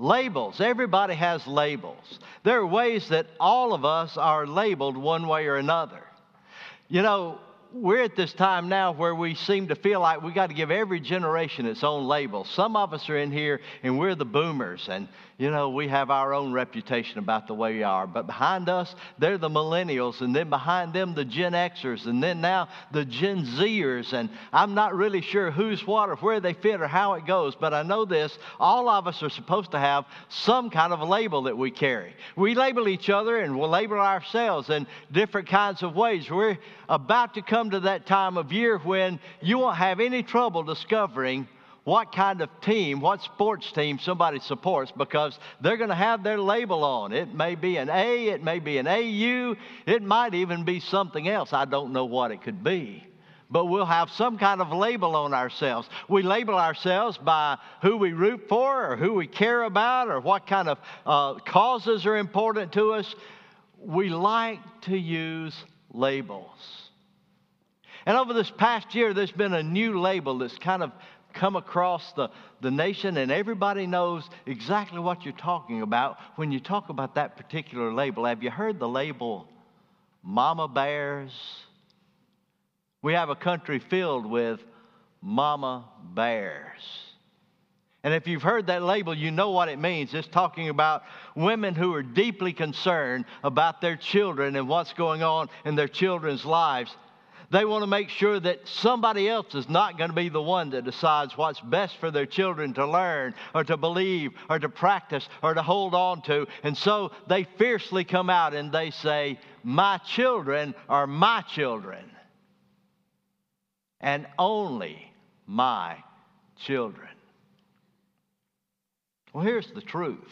Labels. Everybody has labels. There are ways that all of us are labeled one way or another. You know, we're at this time now where we seem to feel like we got to give every generation its own label. Some of us are in here and we're the boomers, and you know, we have our own reputation about the way we are. But behind us, they're the millennials, and then behind them, the Gen Xers, and then now the Gen Zers. And I'm not really sure who's what or where they fit or how it goes, but I know this all of us are supposed to have some kind of a label that we carry. We label each other and we'll label ourselves in different kinds of ways. We're about to come to that time of year when you won't have any trouble discovering what kind of team, what sports team somebody supports because they're going to have their label on. It may be an A, it may be an AU, it might even be something else. I don't know what it could be. But we'll have some kind of label on ourselves. We label ourselves by who we root for or who we care about or what kind of uh, causes are important to us. We like to use labels. And over this past year, there's been a new label that's kind of come across the, the nation, and everybody knows exactly what you're talking about when you talk about that particular label. Have you heard the label Mama Bears? We have a country filled with Mama Bears. And if you've heard that label, you know what it means. It's talking about women who are deeply concerned about their children and what's going on in their children's lives. They want to make sure that somebody else is not going to be the one that decides what's best for their children to learn or to believe or to practice or to hold on to. And so they fiercely come out and they say, My children are my children. And only my children. Well, here's the truth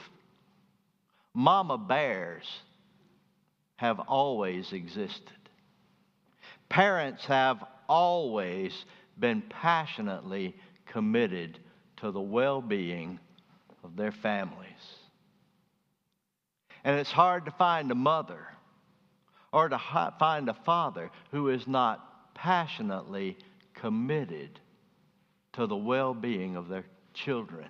Mama bears have always existed. Parents have always been passionately committed to the well being of their families. And it's hard to find a mother or to find a father who is not passionately committed to the well being of their children.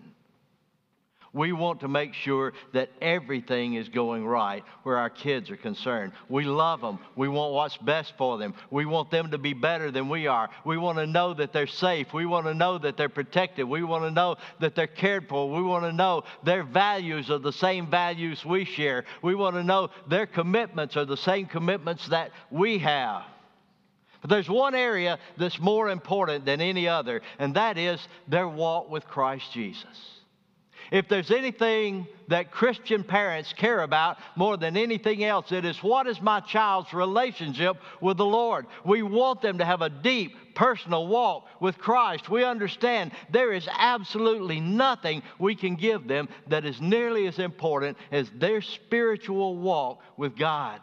We want to make sure that everything is going right where our kids are concerned. We love them. We want what's best for them. We want them to be better than we are. We want to know that they're safe. We want to know that they're protected. We want to know that they're cared for. We want to know their values are the same values we share. We want to know their commitments are the same commitments that we have. But there's one area that's more important than any other, and that is their walk with Christ Jesus. If there's anything that Christian parents care about more than anything else, it is what is my child's relationship with the Lord? We want them to have a deep personal walk with Christ. We understand there is absolutely nothing we can give them that is nearly as important as their spiritual walk with God.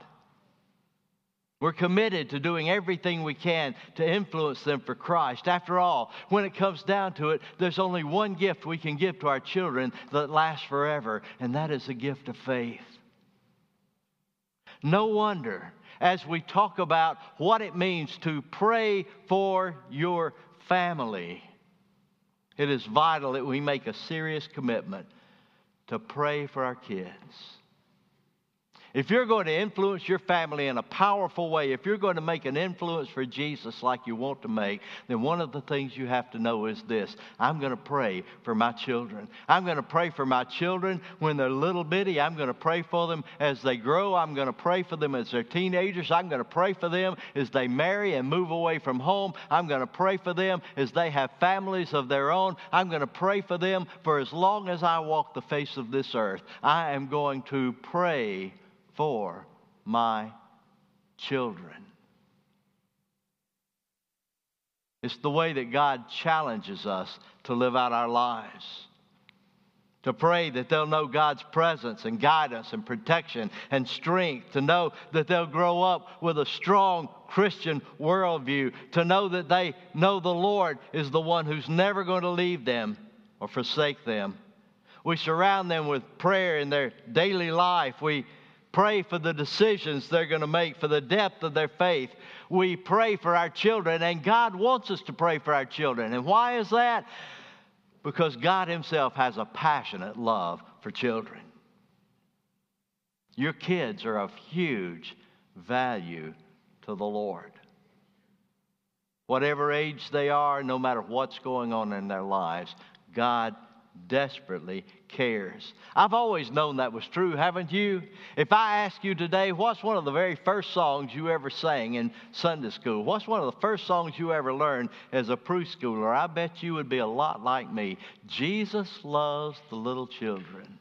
We're committed to doing everything we can to influence them for Christ. After all, when it comes down to it, there's only one gift we can give to our children that lasts forever, and that is the gift of faith. No wonder, as we talk about what it means to pray for your family, it is vital that we make a serious commitment to pray for our kids. If you're going to influence your family in a powerful way, if you're going to make an influence for Jesus like you want to make, then one of the things you have to know is this I'm going to pray for my children. I'm going to pray for my children when they're little bitty. I'm going to pray for them as they grow. I'm going to pray for them as they're teenagers. I'm going to pray for them as they marry and move away from home. I'm going to pray for them as they have families of their own. I'm going to pray for them for as long as I walk the face of this earth. I am going to pray for my children. It's the way that God challenges us to live out our lives. To pray that they'll know God's presence and guidance and protection and strength. To know that they'll grow up with a strong Christian worldview. To know that they know the Lord is the one who's never going to leave them or forsake them. We surround them with prayer in their daily life. We pray for the decisions they're going to make, for the depth of their faith. We pray for our children, and God wants us to pray for our children. And why is that? because God Himself has a passionate love for children. Your kids are of huge value to the Lord. Whatever age they are, no matter what's going on in their lives, God desperately cares. I've always known that was true, haven't you? If I ask you today, what's one of the very first songs you ever sang in Sunday school? What's one of the first songs you ever learned as a preschooler? I bet you would be a lot like me. Jesus loves the little children,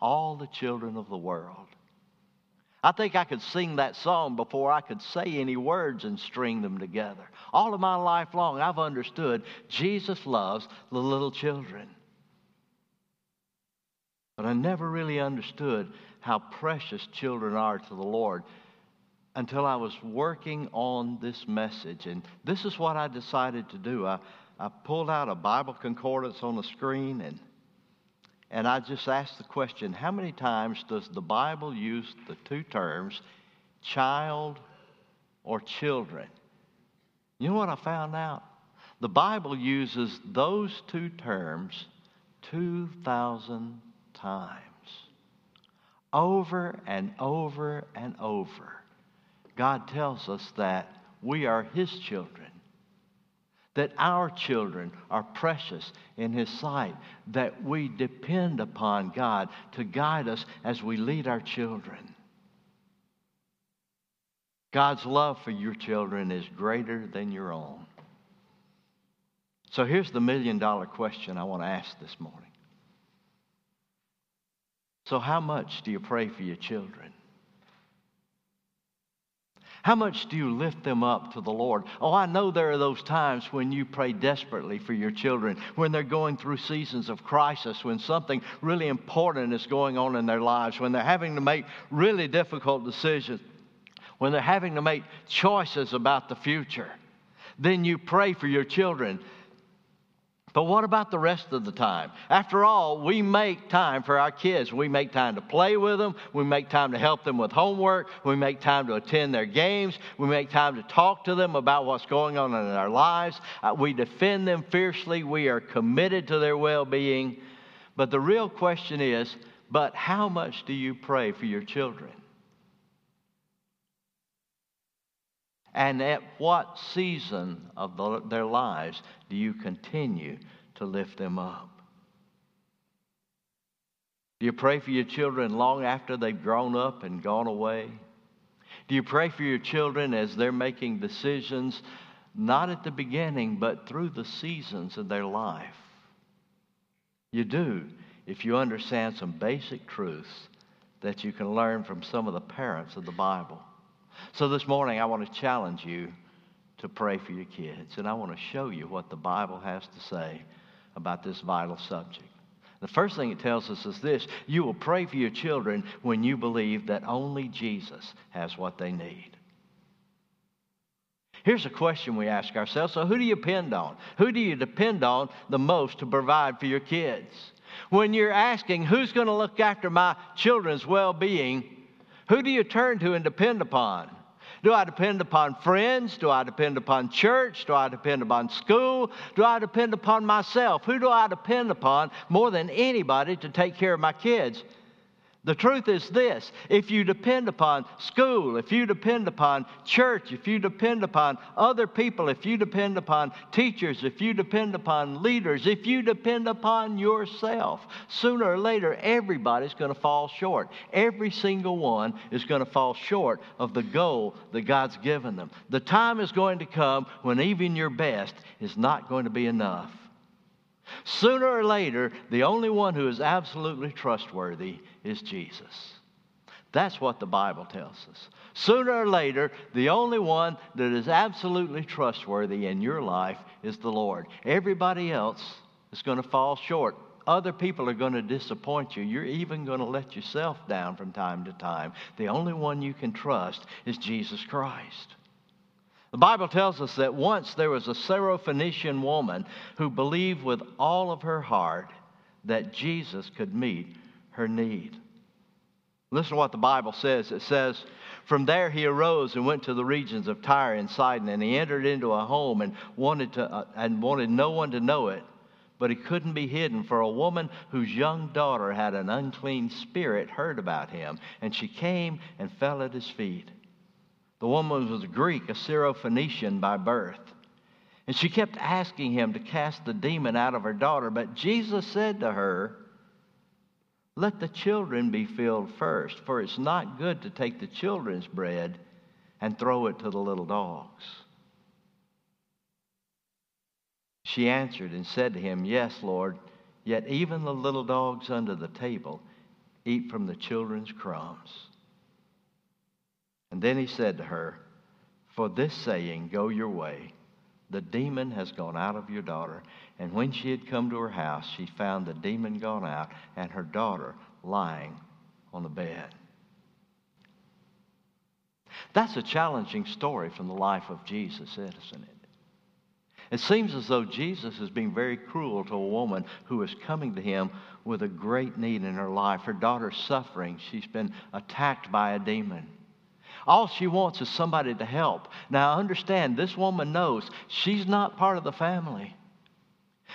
all the children of the world. I think I could sing that song before I could say any words and string them together. All of my life long, I've understood Jesus loves the little children. But I never really understood how precious children are to the Lord until I was working on this message. And this is what I decided to do. I, I pulled out a Bible concordance on the screen and and I just asked the question how many times does the Bible use the two terms child or children? You know what I found out? The Bible uses those two terms 2,000 times. Over and over and over, God tells us that we are His children, that our children are precious in His sight, that we depend upon God to guide us as we lead our children. God's love for your children is greater than your own. So here's the million dollar question I want to ask this morning so, how much do you pray for your children? How much do you lift them up to the Lord? Oh, I know there are those times when you pray desperately for your children, when they're going through seasons of crisis, when something really important is going on in their lives, when they're having to make really difficult decisions, when they're having to make choices about the future. Then you pray for your children. But what about the rest of the time? After all, we make time for our kids. We make time to play with them. We make time to help them with homework. We make time to attend their games. We make time to talk to them about what's going on in their lives. Uh, we defend them fiercely. We are committed to their well being. But the real question is but how much do you pray for your children? And at what season of the, their lives do you continue to lift them up? Do you pray for your children long after they've grown up and gone away? Do you pray for your children as they're making decisions, not at the beginning, but through the seasons of their life? You do if you understand some basic truths that you can learn from some of the parents of the Bible. So this morning, I want to challenge you to pray for your kids. And I want to show you what the Bible has to say about this vital subject. The first thing it tells us is this you will pray for your children when you believe that only Jesus has what they need. Here's a question we ask ourselves so, who do you depend on? Who do you depend on the most to provide for your kids? When you're asking, who's going to look after my children's well being, who do you turn to and depend upon? Do I depend upon friends? Do I depend upon church? Do I depend upon school? Do I depend upon myself? Who do I depend upon more than anybody to take care of my kids? The truth is this if you depend upon school, if you depend upon church, if you depend upon other people, if you depend upon teachers, if you depend upon leaders, if you depend upon yourself, sooner or later everybody's going to fall short. Every single one is going to fall short of the goal that God's given them. The time is going to come when even your best is not going to be enough. Sooner or later, the only one who is absolutely trustworthy is Jesus. That's what the Bible tells us. Sooner or later, the only one that is absolutely trustworthy in your life is the Lord. Everybody else is going to fall short. Other people are going to disappoint you. You're even going to let yourself down from time to time. The only one you can trust is Jesus Christ. The Bible tells us that once there was a Syrophoenician woman who believed with all of her heart that Jesus could meet her need. Listen to what the Bible says. It says, From there he arose and went to the regions of Tyre and Sidon, and he entered into a home and wanted, to, uh, and wanted no one to know it, but he couldn't be hidden, for a woman whose young daughter had an unclean spirit heard about him, and she came and fell at his feet. The woman was a Greek, a Syrophoenician by birth. And she kept asking him to cast the demon out of her daughter, but Jesus said to her, Let the children be filled first, for it's not good to take the children's bread and throw it to the little dogs. She answered and said to him, Yes, Lord, yet even the little dogs under the table eat from the children's crumbs. And then he said to her, For this saying, go your way. The demon has gone out of your daughter. And when she had come to her house, she found the demon gone out and her daughter lying on the bed. That's a challenging story from the life of Jesus, isn't it? It seems as though Jesus is being very cruel to a woman who is coming to him with a great need in her life. Her daughter's suffering. She's been attacked by a demon. All she wants is somebody to help. Now, understand, this woman knows she's not part of the family.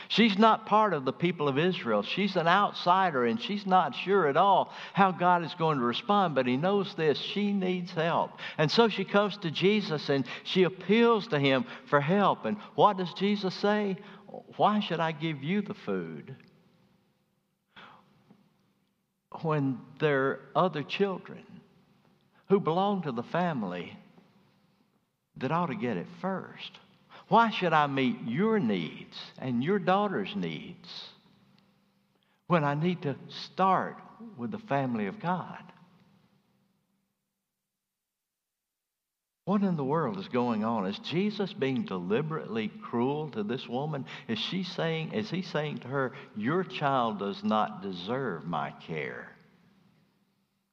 She's not part of the people of Israel. She's an outsider and she's not sure at all how God is going to respond, but He knows this she needs help. And so she comes to Jesus and she appeals to Him for help. And what does Jesus say? Why should I give you the food when there are other children who belong to the family that ought to get it first? Why should I meet your needs and your daughter's needs when I need to start with the family of God? What in the world is going on? Is Jesus being deliberately cruel to this woman? Is she saying, is he saying to her, Your child does not deserve my care?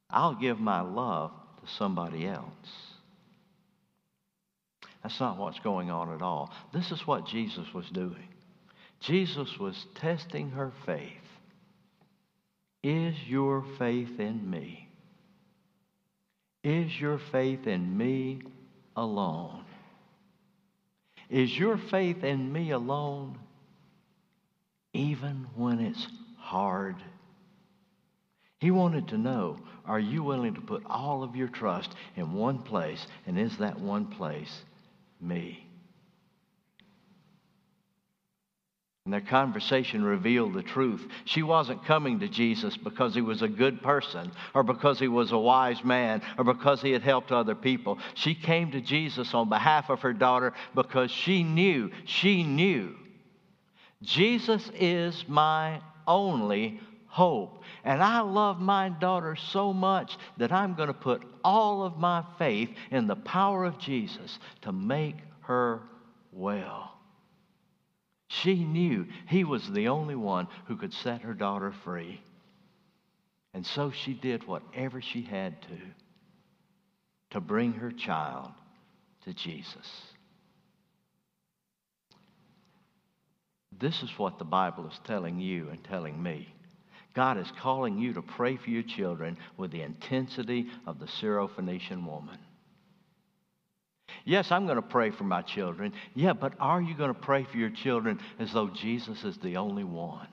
I'll give my love to somebody else. That's not what's going on at all. This is what Jesus was doing. Jesus was testing her faith. Is your faith in me? Is your faith in me alone? Is your faith in me alone even when it's hard? He wanted to know are you willing to put all of your trust in one place? And is that one place me. And their conversation revealed the truth. She wasn't coming to Jesus because he was a good person or because he was a wise man or because he had helped other people. She came to Jesus on behalf of her daughter because she knew, she knew, Jesus is my only hope. And I love my daughter so much that I'm going to put all of my faith in the power of Jesus to make her well. She knew he was the only one who could set her daughter free. And so she did whatever she had to to bring her child to Jesus. This is what the Bible is telling you and telling me. God is calling you to pray for your children with the intensity of the Syrophoenician woman. Yes, I'm going to pray for my children. Yeah, but are you going to pray for your children as though Jesus is the only one?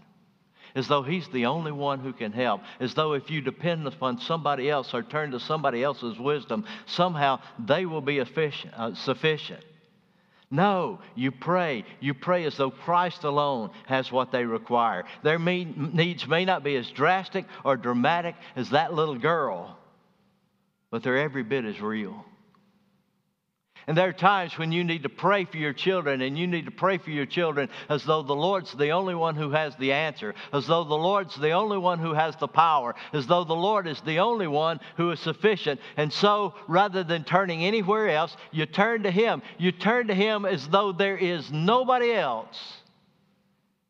As though He's the only one who can help. As though if you depend upon somebody else or turn to somebody else's wisdom, somehow they will be efficient, uh, sufficient. No, you pray. You pray as though Christ alone has what they require. Their needs may not be as drastic or dramatic as that little girl, but they're every bit as real. And there are times when you need to pray for your children, and you need to pray for your children as though the Lord's the only one who has the answer, as though the Lord's the only one who has the power, as though the Lord is the only one who is sufficient. And so, rather than turning anywhere else, you turn to Him. You turn to Him as though there is nobody else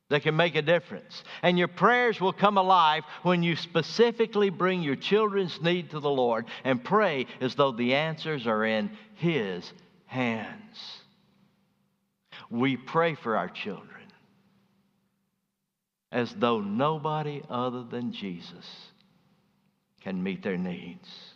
that can make a difference. And your prayers will come alive when you specifically bring your children's need to the Lord and pray as though the answers are in His hands. We pray for our children as though nobody other than Jesus can meet their needs.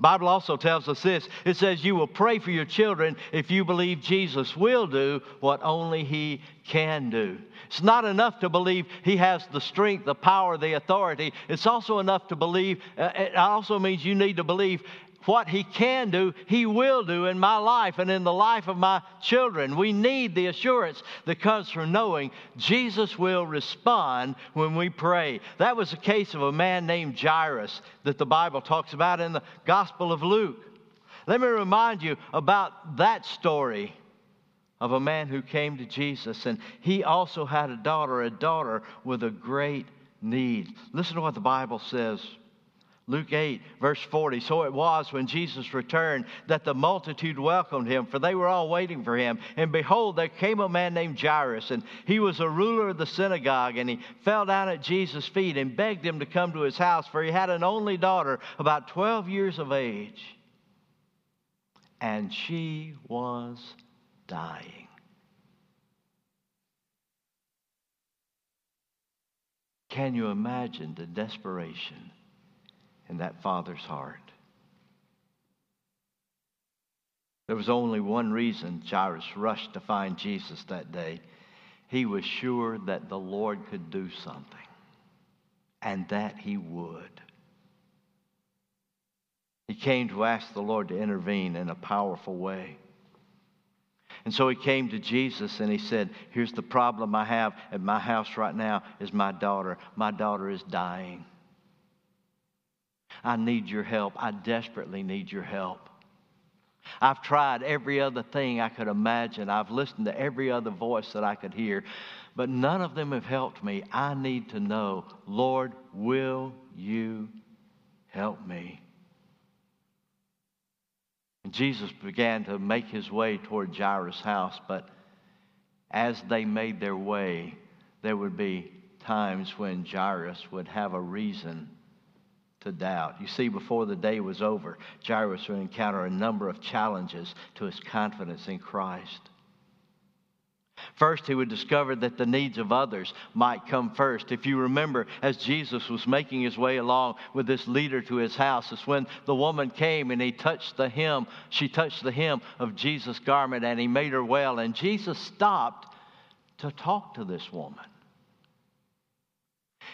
Bible also tells us this. It says you will pray for your children if you believe Jesus will do what only he can do. It's not enough to believe he has the strength, the power, the authority. It's also enough to believe uh, it also means you need to believe what He can do, He will do in my life and in the life of my children. We need the assurance that comes from knowing Jesus will respond when we pray. That was the case of a man named Jairus that the Bible talks about in the Gospel of Luke. Let me remind you about that story of a man who came to Jesus, and he also had a daughter, a daughter with a great need. Listen to what the Bible says Luke 8, verse 40. So it was when Jesus returned that the multitude welcomed him, for they were all waiting for him. And behold, there came a man named Jairus, and he was a ruler of the synagogue. And he fell down at Jesus' feet and begged him to come to his house, for he had an only daughter, about 12 years of age. And she was dying. Can you imagine the desperation? In that father's heart. There was only one reason Jairus rushed to find Jesus that day. He was sure that the Lord could do something, and that he would. He came to ask the Lord to intervene in a powerful way. And so he came to Jesus and he said, Here's the problem I have at my house right now is my daughter. My daughter is dying. I need your help. I desperately need your help. I've tried every other thing I could imagine. I've listened to every other voice that I could hear, but none of them have helped me. I need to know, Lord, will you help me? And Jesus began to make his way toward Jairus' house, but as they made their way, there would be times when Jairus would have a reason to doubt. You see, before the day was over, Jairus would encounter a number of challenges to his confidence in Christ. First, he would discover that the needs of others might come first. If you remember, as Jesus was making his way along with this leader to his house, it's when the woman came and he touched the hem, she touched the hem of Jesus' garment and he made her well. And Jesus stopped to talk to this woman.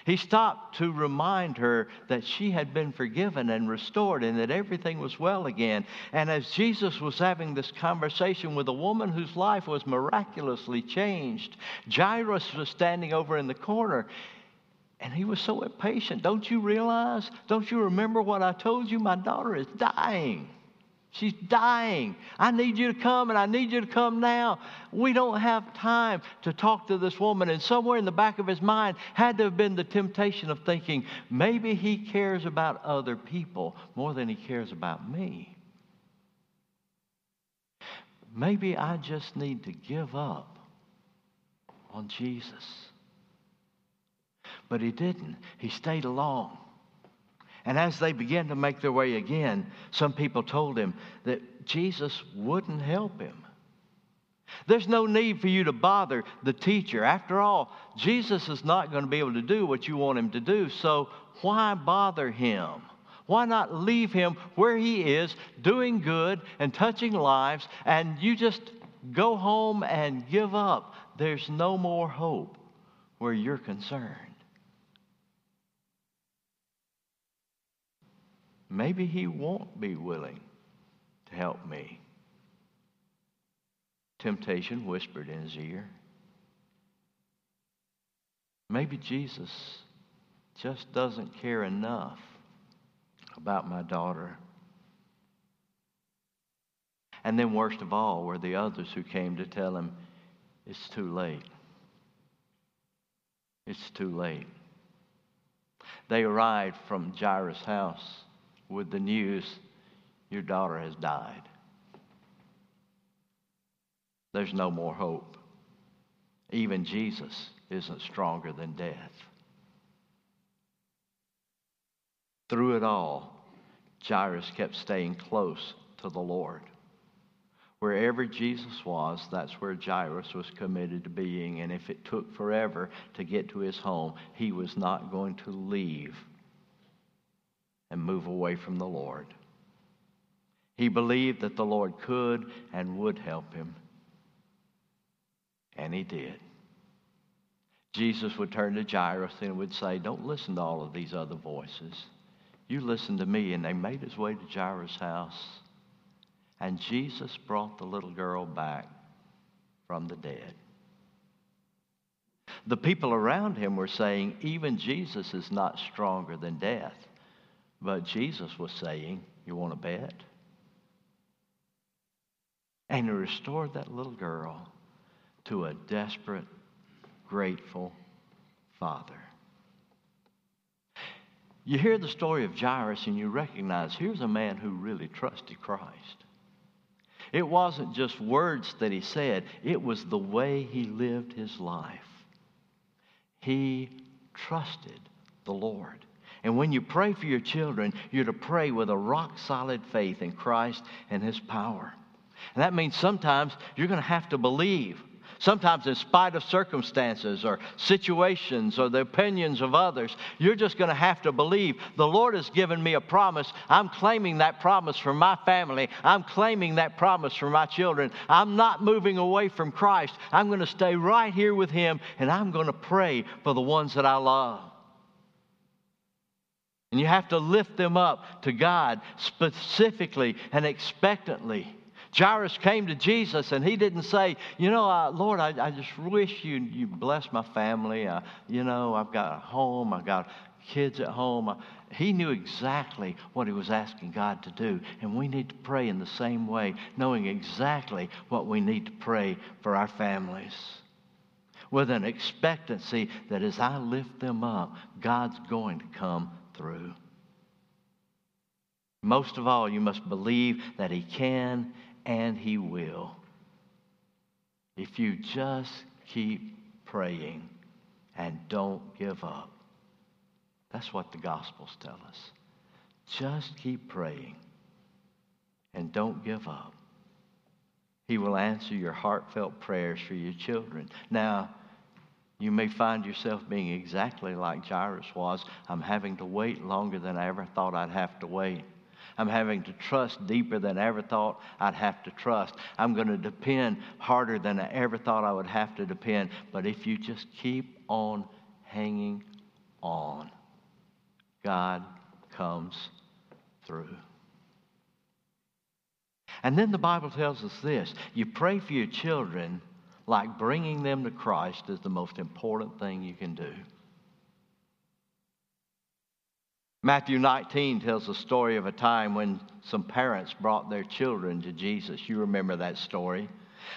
He stopped to remind her that she had been forgiven and restored and that everything was well again. And as Jesus was having this conversation with a woman whose life was miraculously changed, Jairus was standing over in the corner. And he was so impatient. Don't you realize? Don't you remember what I told you? My daughter is dying. She's dying. I need you to come and I need you to come now. We don't have time to talk to this woman. And somewhere in the back of his mind had to have been the temptation of thinking, maybe he cares about other people more than he cares about me. Maybe I just need to give up on Jesus. But he didn't, he stayed along. And as they began to make their way again, some people told him that Jesus wouldn't help him. There's no need for you to bother the teacher. After all, Jesus is not going to be able to do what you want him to do, so why bother him? Why not leave him where he is, doing good and touching lives, and you just go home and give up? There's no more hope where you're concerned. Maybe he won't be willing to help me. Temptation whispered in his ear. Maybe Jesus just doesn't care enough about my daughter. And then, worst of all, were the others who came to tell him, It's too late. It's too late. They arrived from Jairus' house with the news, Your daughter has died. There's no more hope. Even Jesus isn't stronger than death. Through it all, Jairus kept staying close to the Lord. Wherever Jesus was, that's where Jairus was committed to being. And if it took forever to get to his home, he was not going to leave and move away from the Lord. He believed that the Lord could and would help him. And he did. Jesus would turn to Jairus and would say, Don't listen to all of these other voices. You listen to me. And they made his way to Jairus' house. And Jesus brought the little girl back from the dead. The people around him were saying, Even Jesus is not stronger than death. But Jesus was saying, You want to bet? And he restored that little girl to a desperate, grateful father. You hear the story of Jairus and you recognize here's a man who really trusted Christ. It wasn't just words that he said, it was the way he lived his life. He trusted the Lord. And when you pray for your children, you're to pray with a rock solid faith in Christ and his power. And that means sometimes you're going to have to believe. Sometimes, in spite of circumstances or situations or the opinions of others, you're just going to have to believe. The Lord has given me a promise. I'm claiming that promise for my family. I'm claiming that promise for my children. I'm not moving away from Christ. I'm going to stay right here with Him and I'm going to pray for the ones that I love. And you have to lift them up to God specifically and expectantly. Jairus came to Jesus and he didn't say, You know, uh, Lord, I, I, just wish you, you bless my family. Uh, you know, I've got a home, I've got kids at home. Uh, he knew exactly what he was asking God to do. And we need to pray in the same way, knowing exactly what we need to pray for our families. With an expectancy that as I lift them up, God's going to come through. Most of all, you must believe that He can and He will. If you just keep praying and don't give up. That's what the Gospels tell us. Just keep praying and don't give up. He will answer your heartfelt prayers for your children. Now, you may find yourself being exactly like Jairus was. I'm having to wait longer than I ever thought I'd have to wait. I'm having to trust deeper than I ever thought I'd have to trust. I'm going to depend harder than I ever thought I would have to depend. But if you just keep on hanging on, God comes through. And then the Bible tells us this you pray for your children like bringing them to Christ is the most important thing you can do. Matthew 19 tells the story of a time when some parents brought their children to Jesus. You remember that story.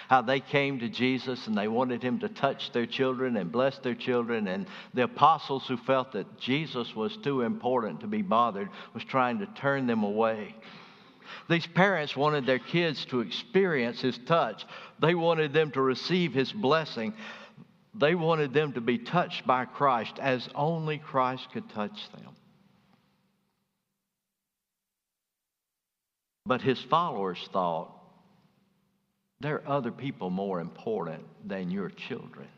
How they came to Jesus and they wanted him to touch their children and bless their children. And the apostles who felt that Jesus was too important to be bothered was trying to turn them away. These parents wanted their kids to experience his touch. They wanted them to receive his blessing. They wanted them to be touched by Christ as only Christ could touch them. But his followers thought, there are other people more important than your children.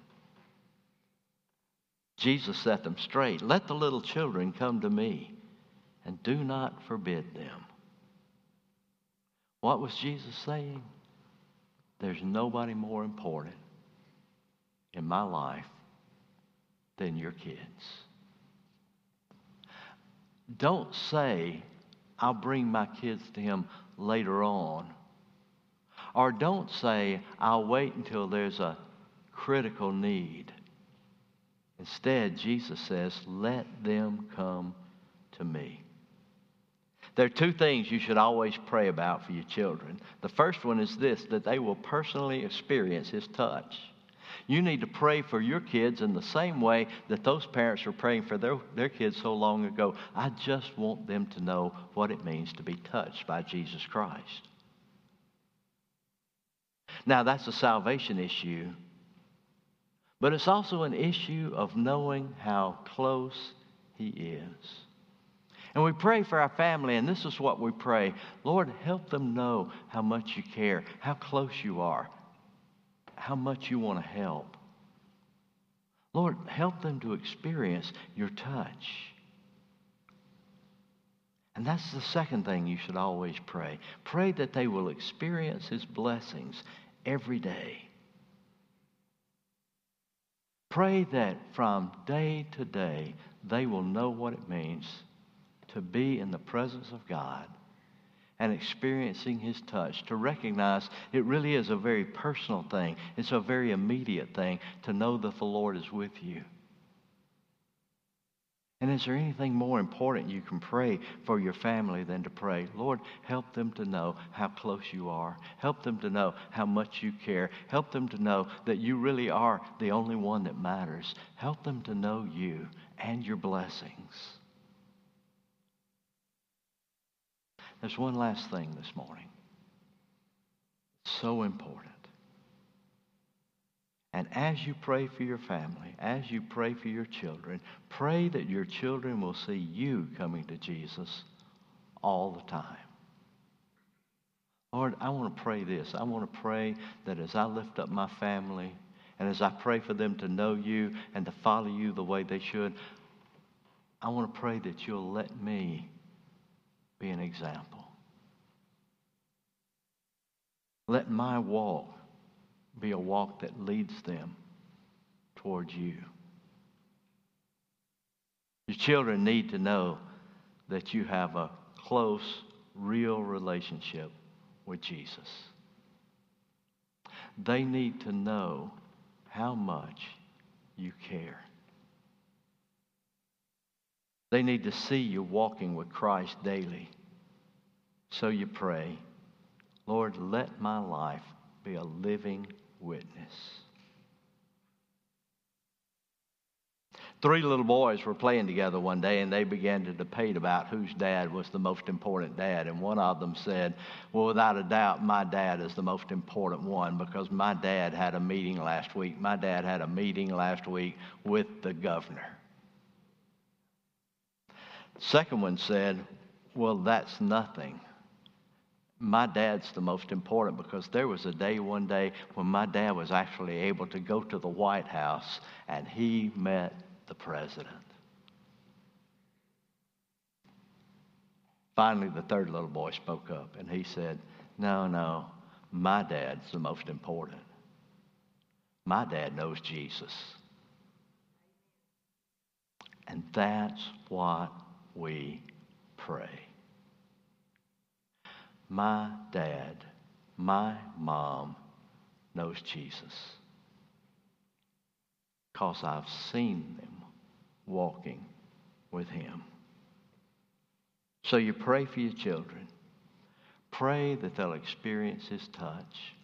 Jesus set them straight. Let the little children come to me and do not forbid them. What was Jesus saying? There's nobody more important in my life than your kids. Don't say, I'll bring my kids to him later on. Or don't say, I'll wait until there's a critical need. Instead, Jesus says, let them come to me. There are two things you should always pray about for your children. The first one is this that they will personally experience His touch. You need to pray for your kids in the same way that those parents were praying for their, their kids so long ago. I just want them to know what it means to be touched by Jesus Christ. Now, that's a salvation issue, but it's also an issue of knowing how close He is. And we pray for our family, and this is what we pray Lord, help them know how much you care, how close you are, how much you want to help. Lord, help them to experience your touch. And that's the second thing you should always pray. Pray that they will experience His blessings every day. Pray that from day to day they will know what it means to be in the presence of God and experiencing His touch, to recognize it really is a very personal thing. It's a very immediate thing to know that the Lord is with you. And is there anything more important you can pray for your family than to pray, Lord, help them to know how close you are. Help them to know how much you care. Help them to know that you really are the only one that matters. Help them to know you and your blessings. There's one last thing this morning. So important. And as you pray for your family, as you pray for your children, pray that your children will see you coming to Jesus all the time. Lord, I want to pray this. I want to pray that as I lift up my family and as I pray for them to know you and to follow you the way they should, I want to pray that you'll let me be an example. Let my walk be a walk that leads them towards you. Your children need to know that you have a close, real relationship with Jesus. They need to know how much you care. They need to see you walking with Christ daily. So you pray, Lord, let my life be a living witness. Three little boys were playing together one day and they began to debate about whose dad was the most important dad. And one of them said, Well, without a doubt, my dad is the most important one because my dad had a meeting last week. My dad had a meeting last week with the governor. Second one said, Well, that's nothing my dad's the most important because there was a day one day when my dad was actually able to go to the White House and he met the president. Finally, the third little boy spoke up and he said, No, no, my dad's the most important. My dad knows Jesus. And that's what we pray my dad, my mom knows Jesus because I've seen them walking with him. So you pray for your children. Pray that they'll experience his touch.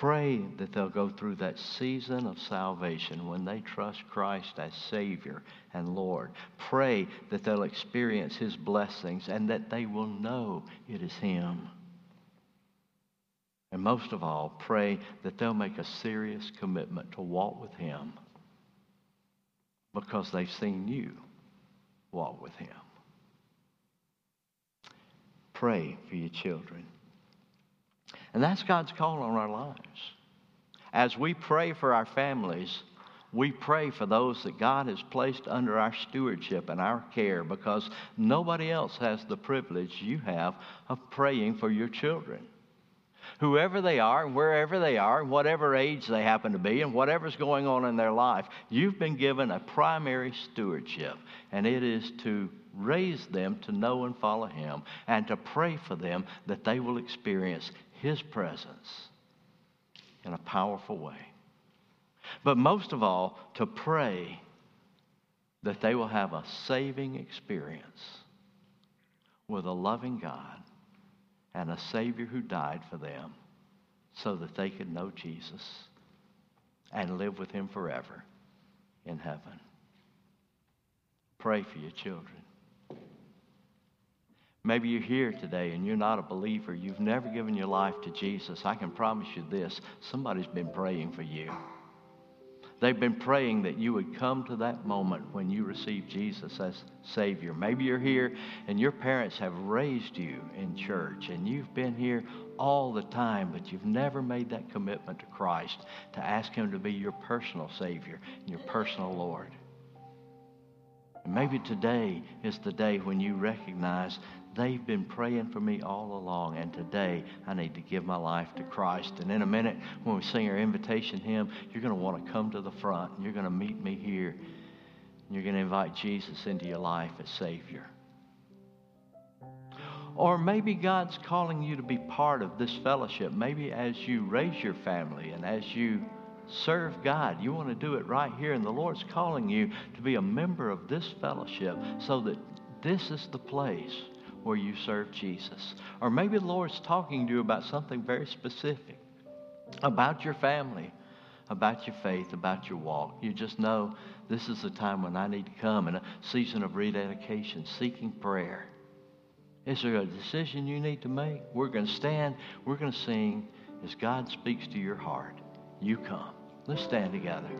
Pray that they'll go through that season of salvation when they trust Christ as Savior and Lord. Pray that they'll experience His blessings and that they will know it is Him. And most of all, pray that they'll make a serious commitment to walk with Him because they've seen you walk with Him. Pray for your children. And that's God's call on our lives. As we pray for our families, we pray for those that God has placed under our stewardship and our care because nobody else has the privilege you have of praying for your children. Whoever they are, and wherever they are, and whatever age they happen to be, and whatever's going on in their life, you've been given a primary stewardship, and it is to raise them to know and follow Him and to pray for them that they will experience his presence in a powerful way. But most of all, to pray that they will have a saving experience with a loving God and a Savior who died for them so that they could know Jesus and live with Him forever in heaven. Pray for your children. Maybe you're here today and you're not a believer. You've never given your life to Jesus. I can promise you this somebody's been praying for you. They've been praying that you would come to that moment when you receive Jesus as Savior. Maybe you're here and your parents have raised you in church and you've been here all the time, but you've never made that commitment to Christ to ask Him to be your personal Savior and your personal Lord. And Maybe today is the day when you recognize they've been praying for me all along, and today I need to give my life to Christ. And in a minute, when we sing our invitation hymn, you're going to want to come to the front, and you're going to meet me here. And you're going to invite Jesus into your life as Savior. Or maybe God's calling you to be part of this fellowship. Maybe as you raise your family and as you serve God, you want to do it right here. And the Lord's calling you to be a member of this fellowship so that this is the place where you serve Jesus. Or maybe the Lord's talking to you about something very specific about your family, about your faith, about your walk. You just know this is the time when I need to come in a season of rededication, seeking prayer. Is there a decision you need to make? We're going to stand, we're going to sing as God speaks to your heart. You come. Let's stand together.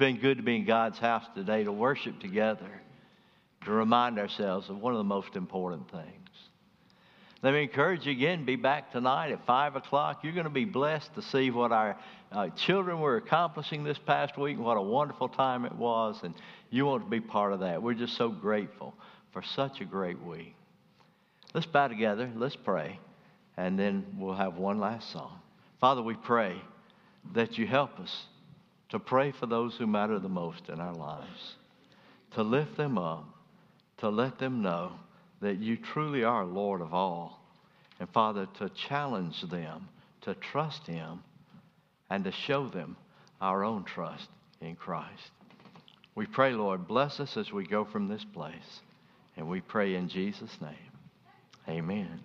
Been good to be in God's house today to worship together, to remind ourselves of one of the most important things. Let me encourage you again, be back tonight at 5 o'clock. You're going to be blessed to see what our uh, children were accomplishing this past week and what a wonderful time it was. And you want to be part of that. We're just so grateful for such a great week. Let's bow together, let's pray, and then we'll have one last song. Father, we pray that you help us to pray for those who matter the most in our lives, to lift them up, to let them know that you truly are Lord of all. And Father, to challenge them to trust Him and to show them our own trust in Christ. We pray, Lord, bless us as we go from this place. And we pray in Jesus' name. Amen.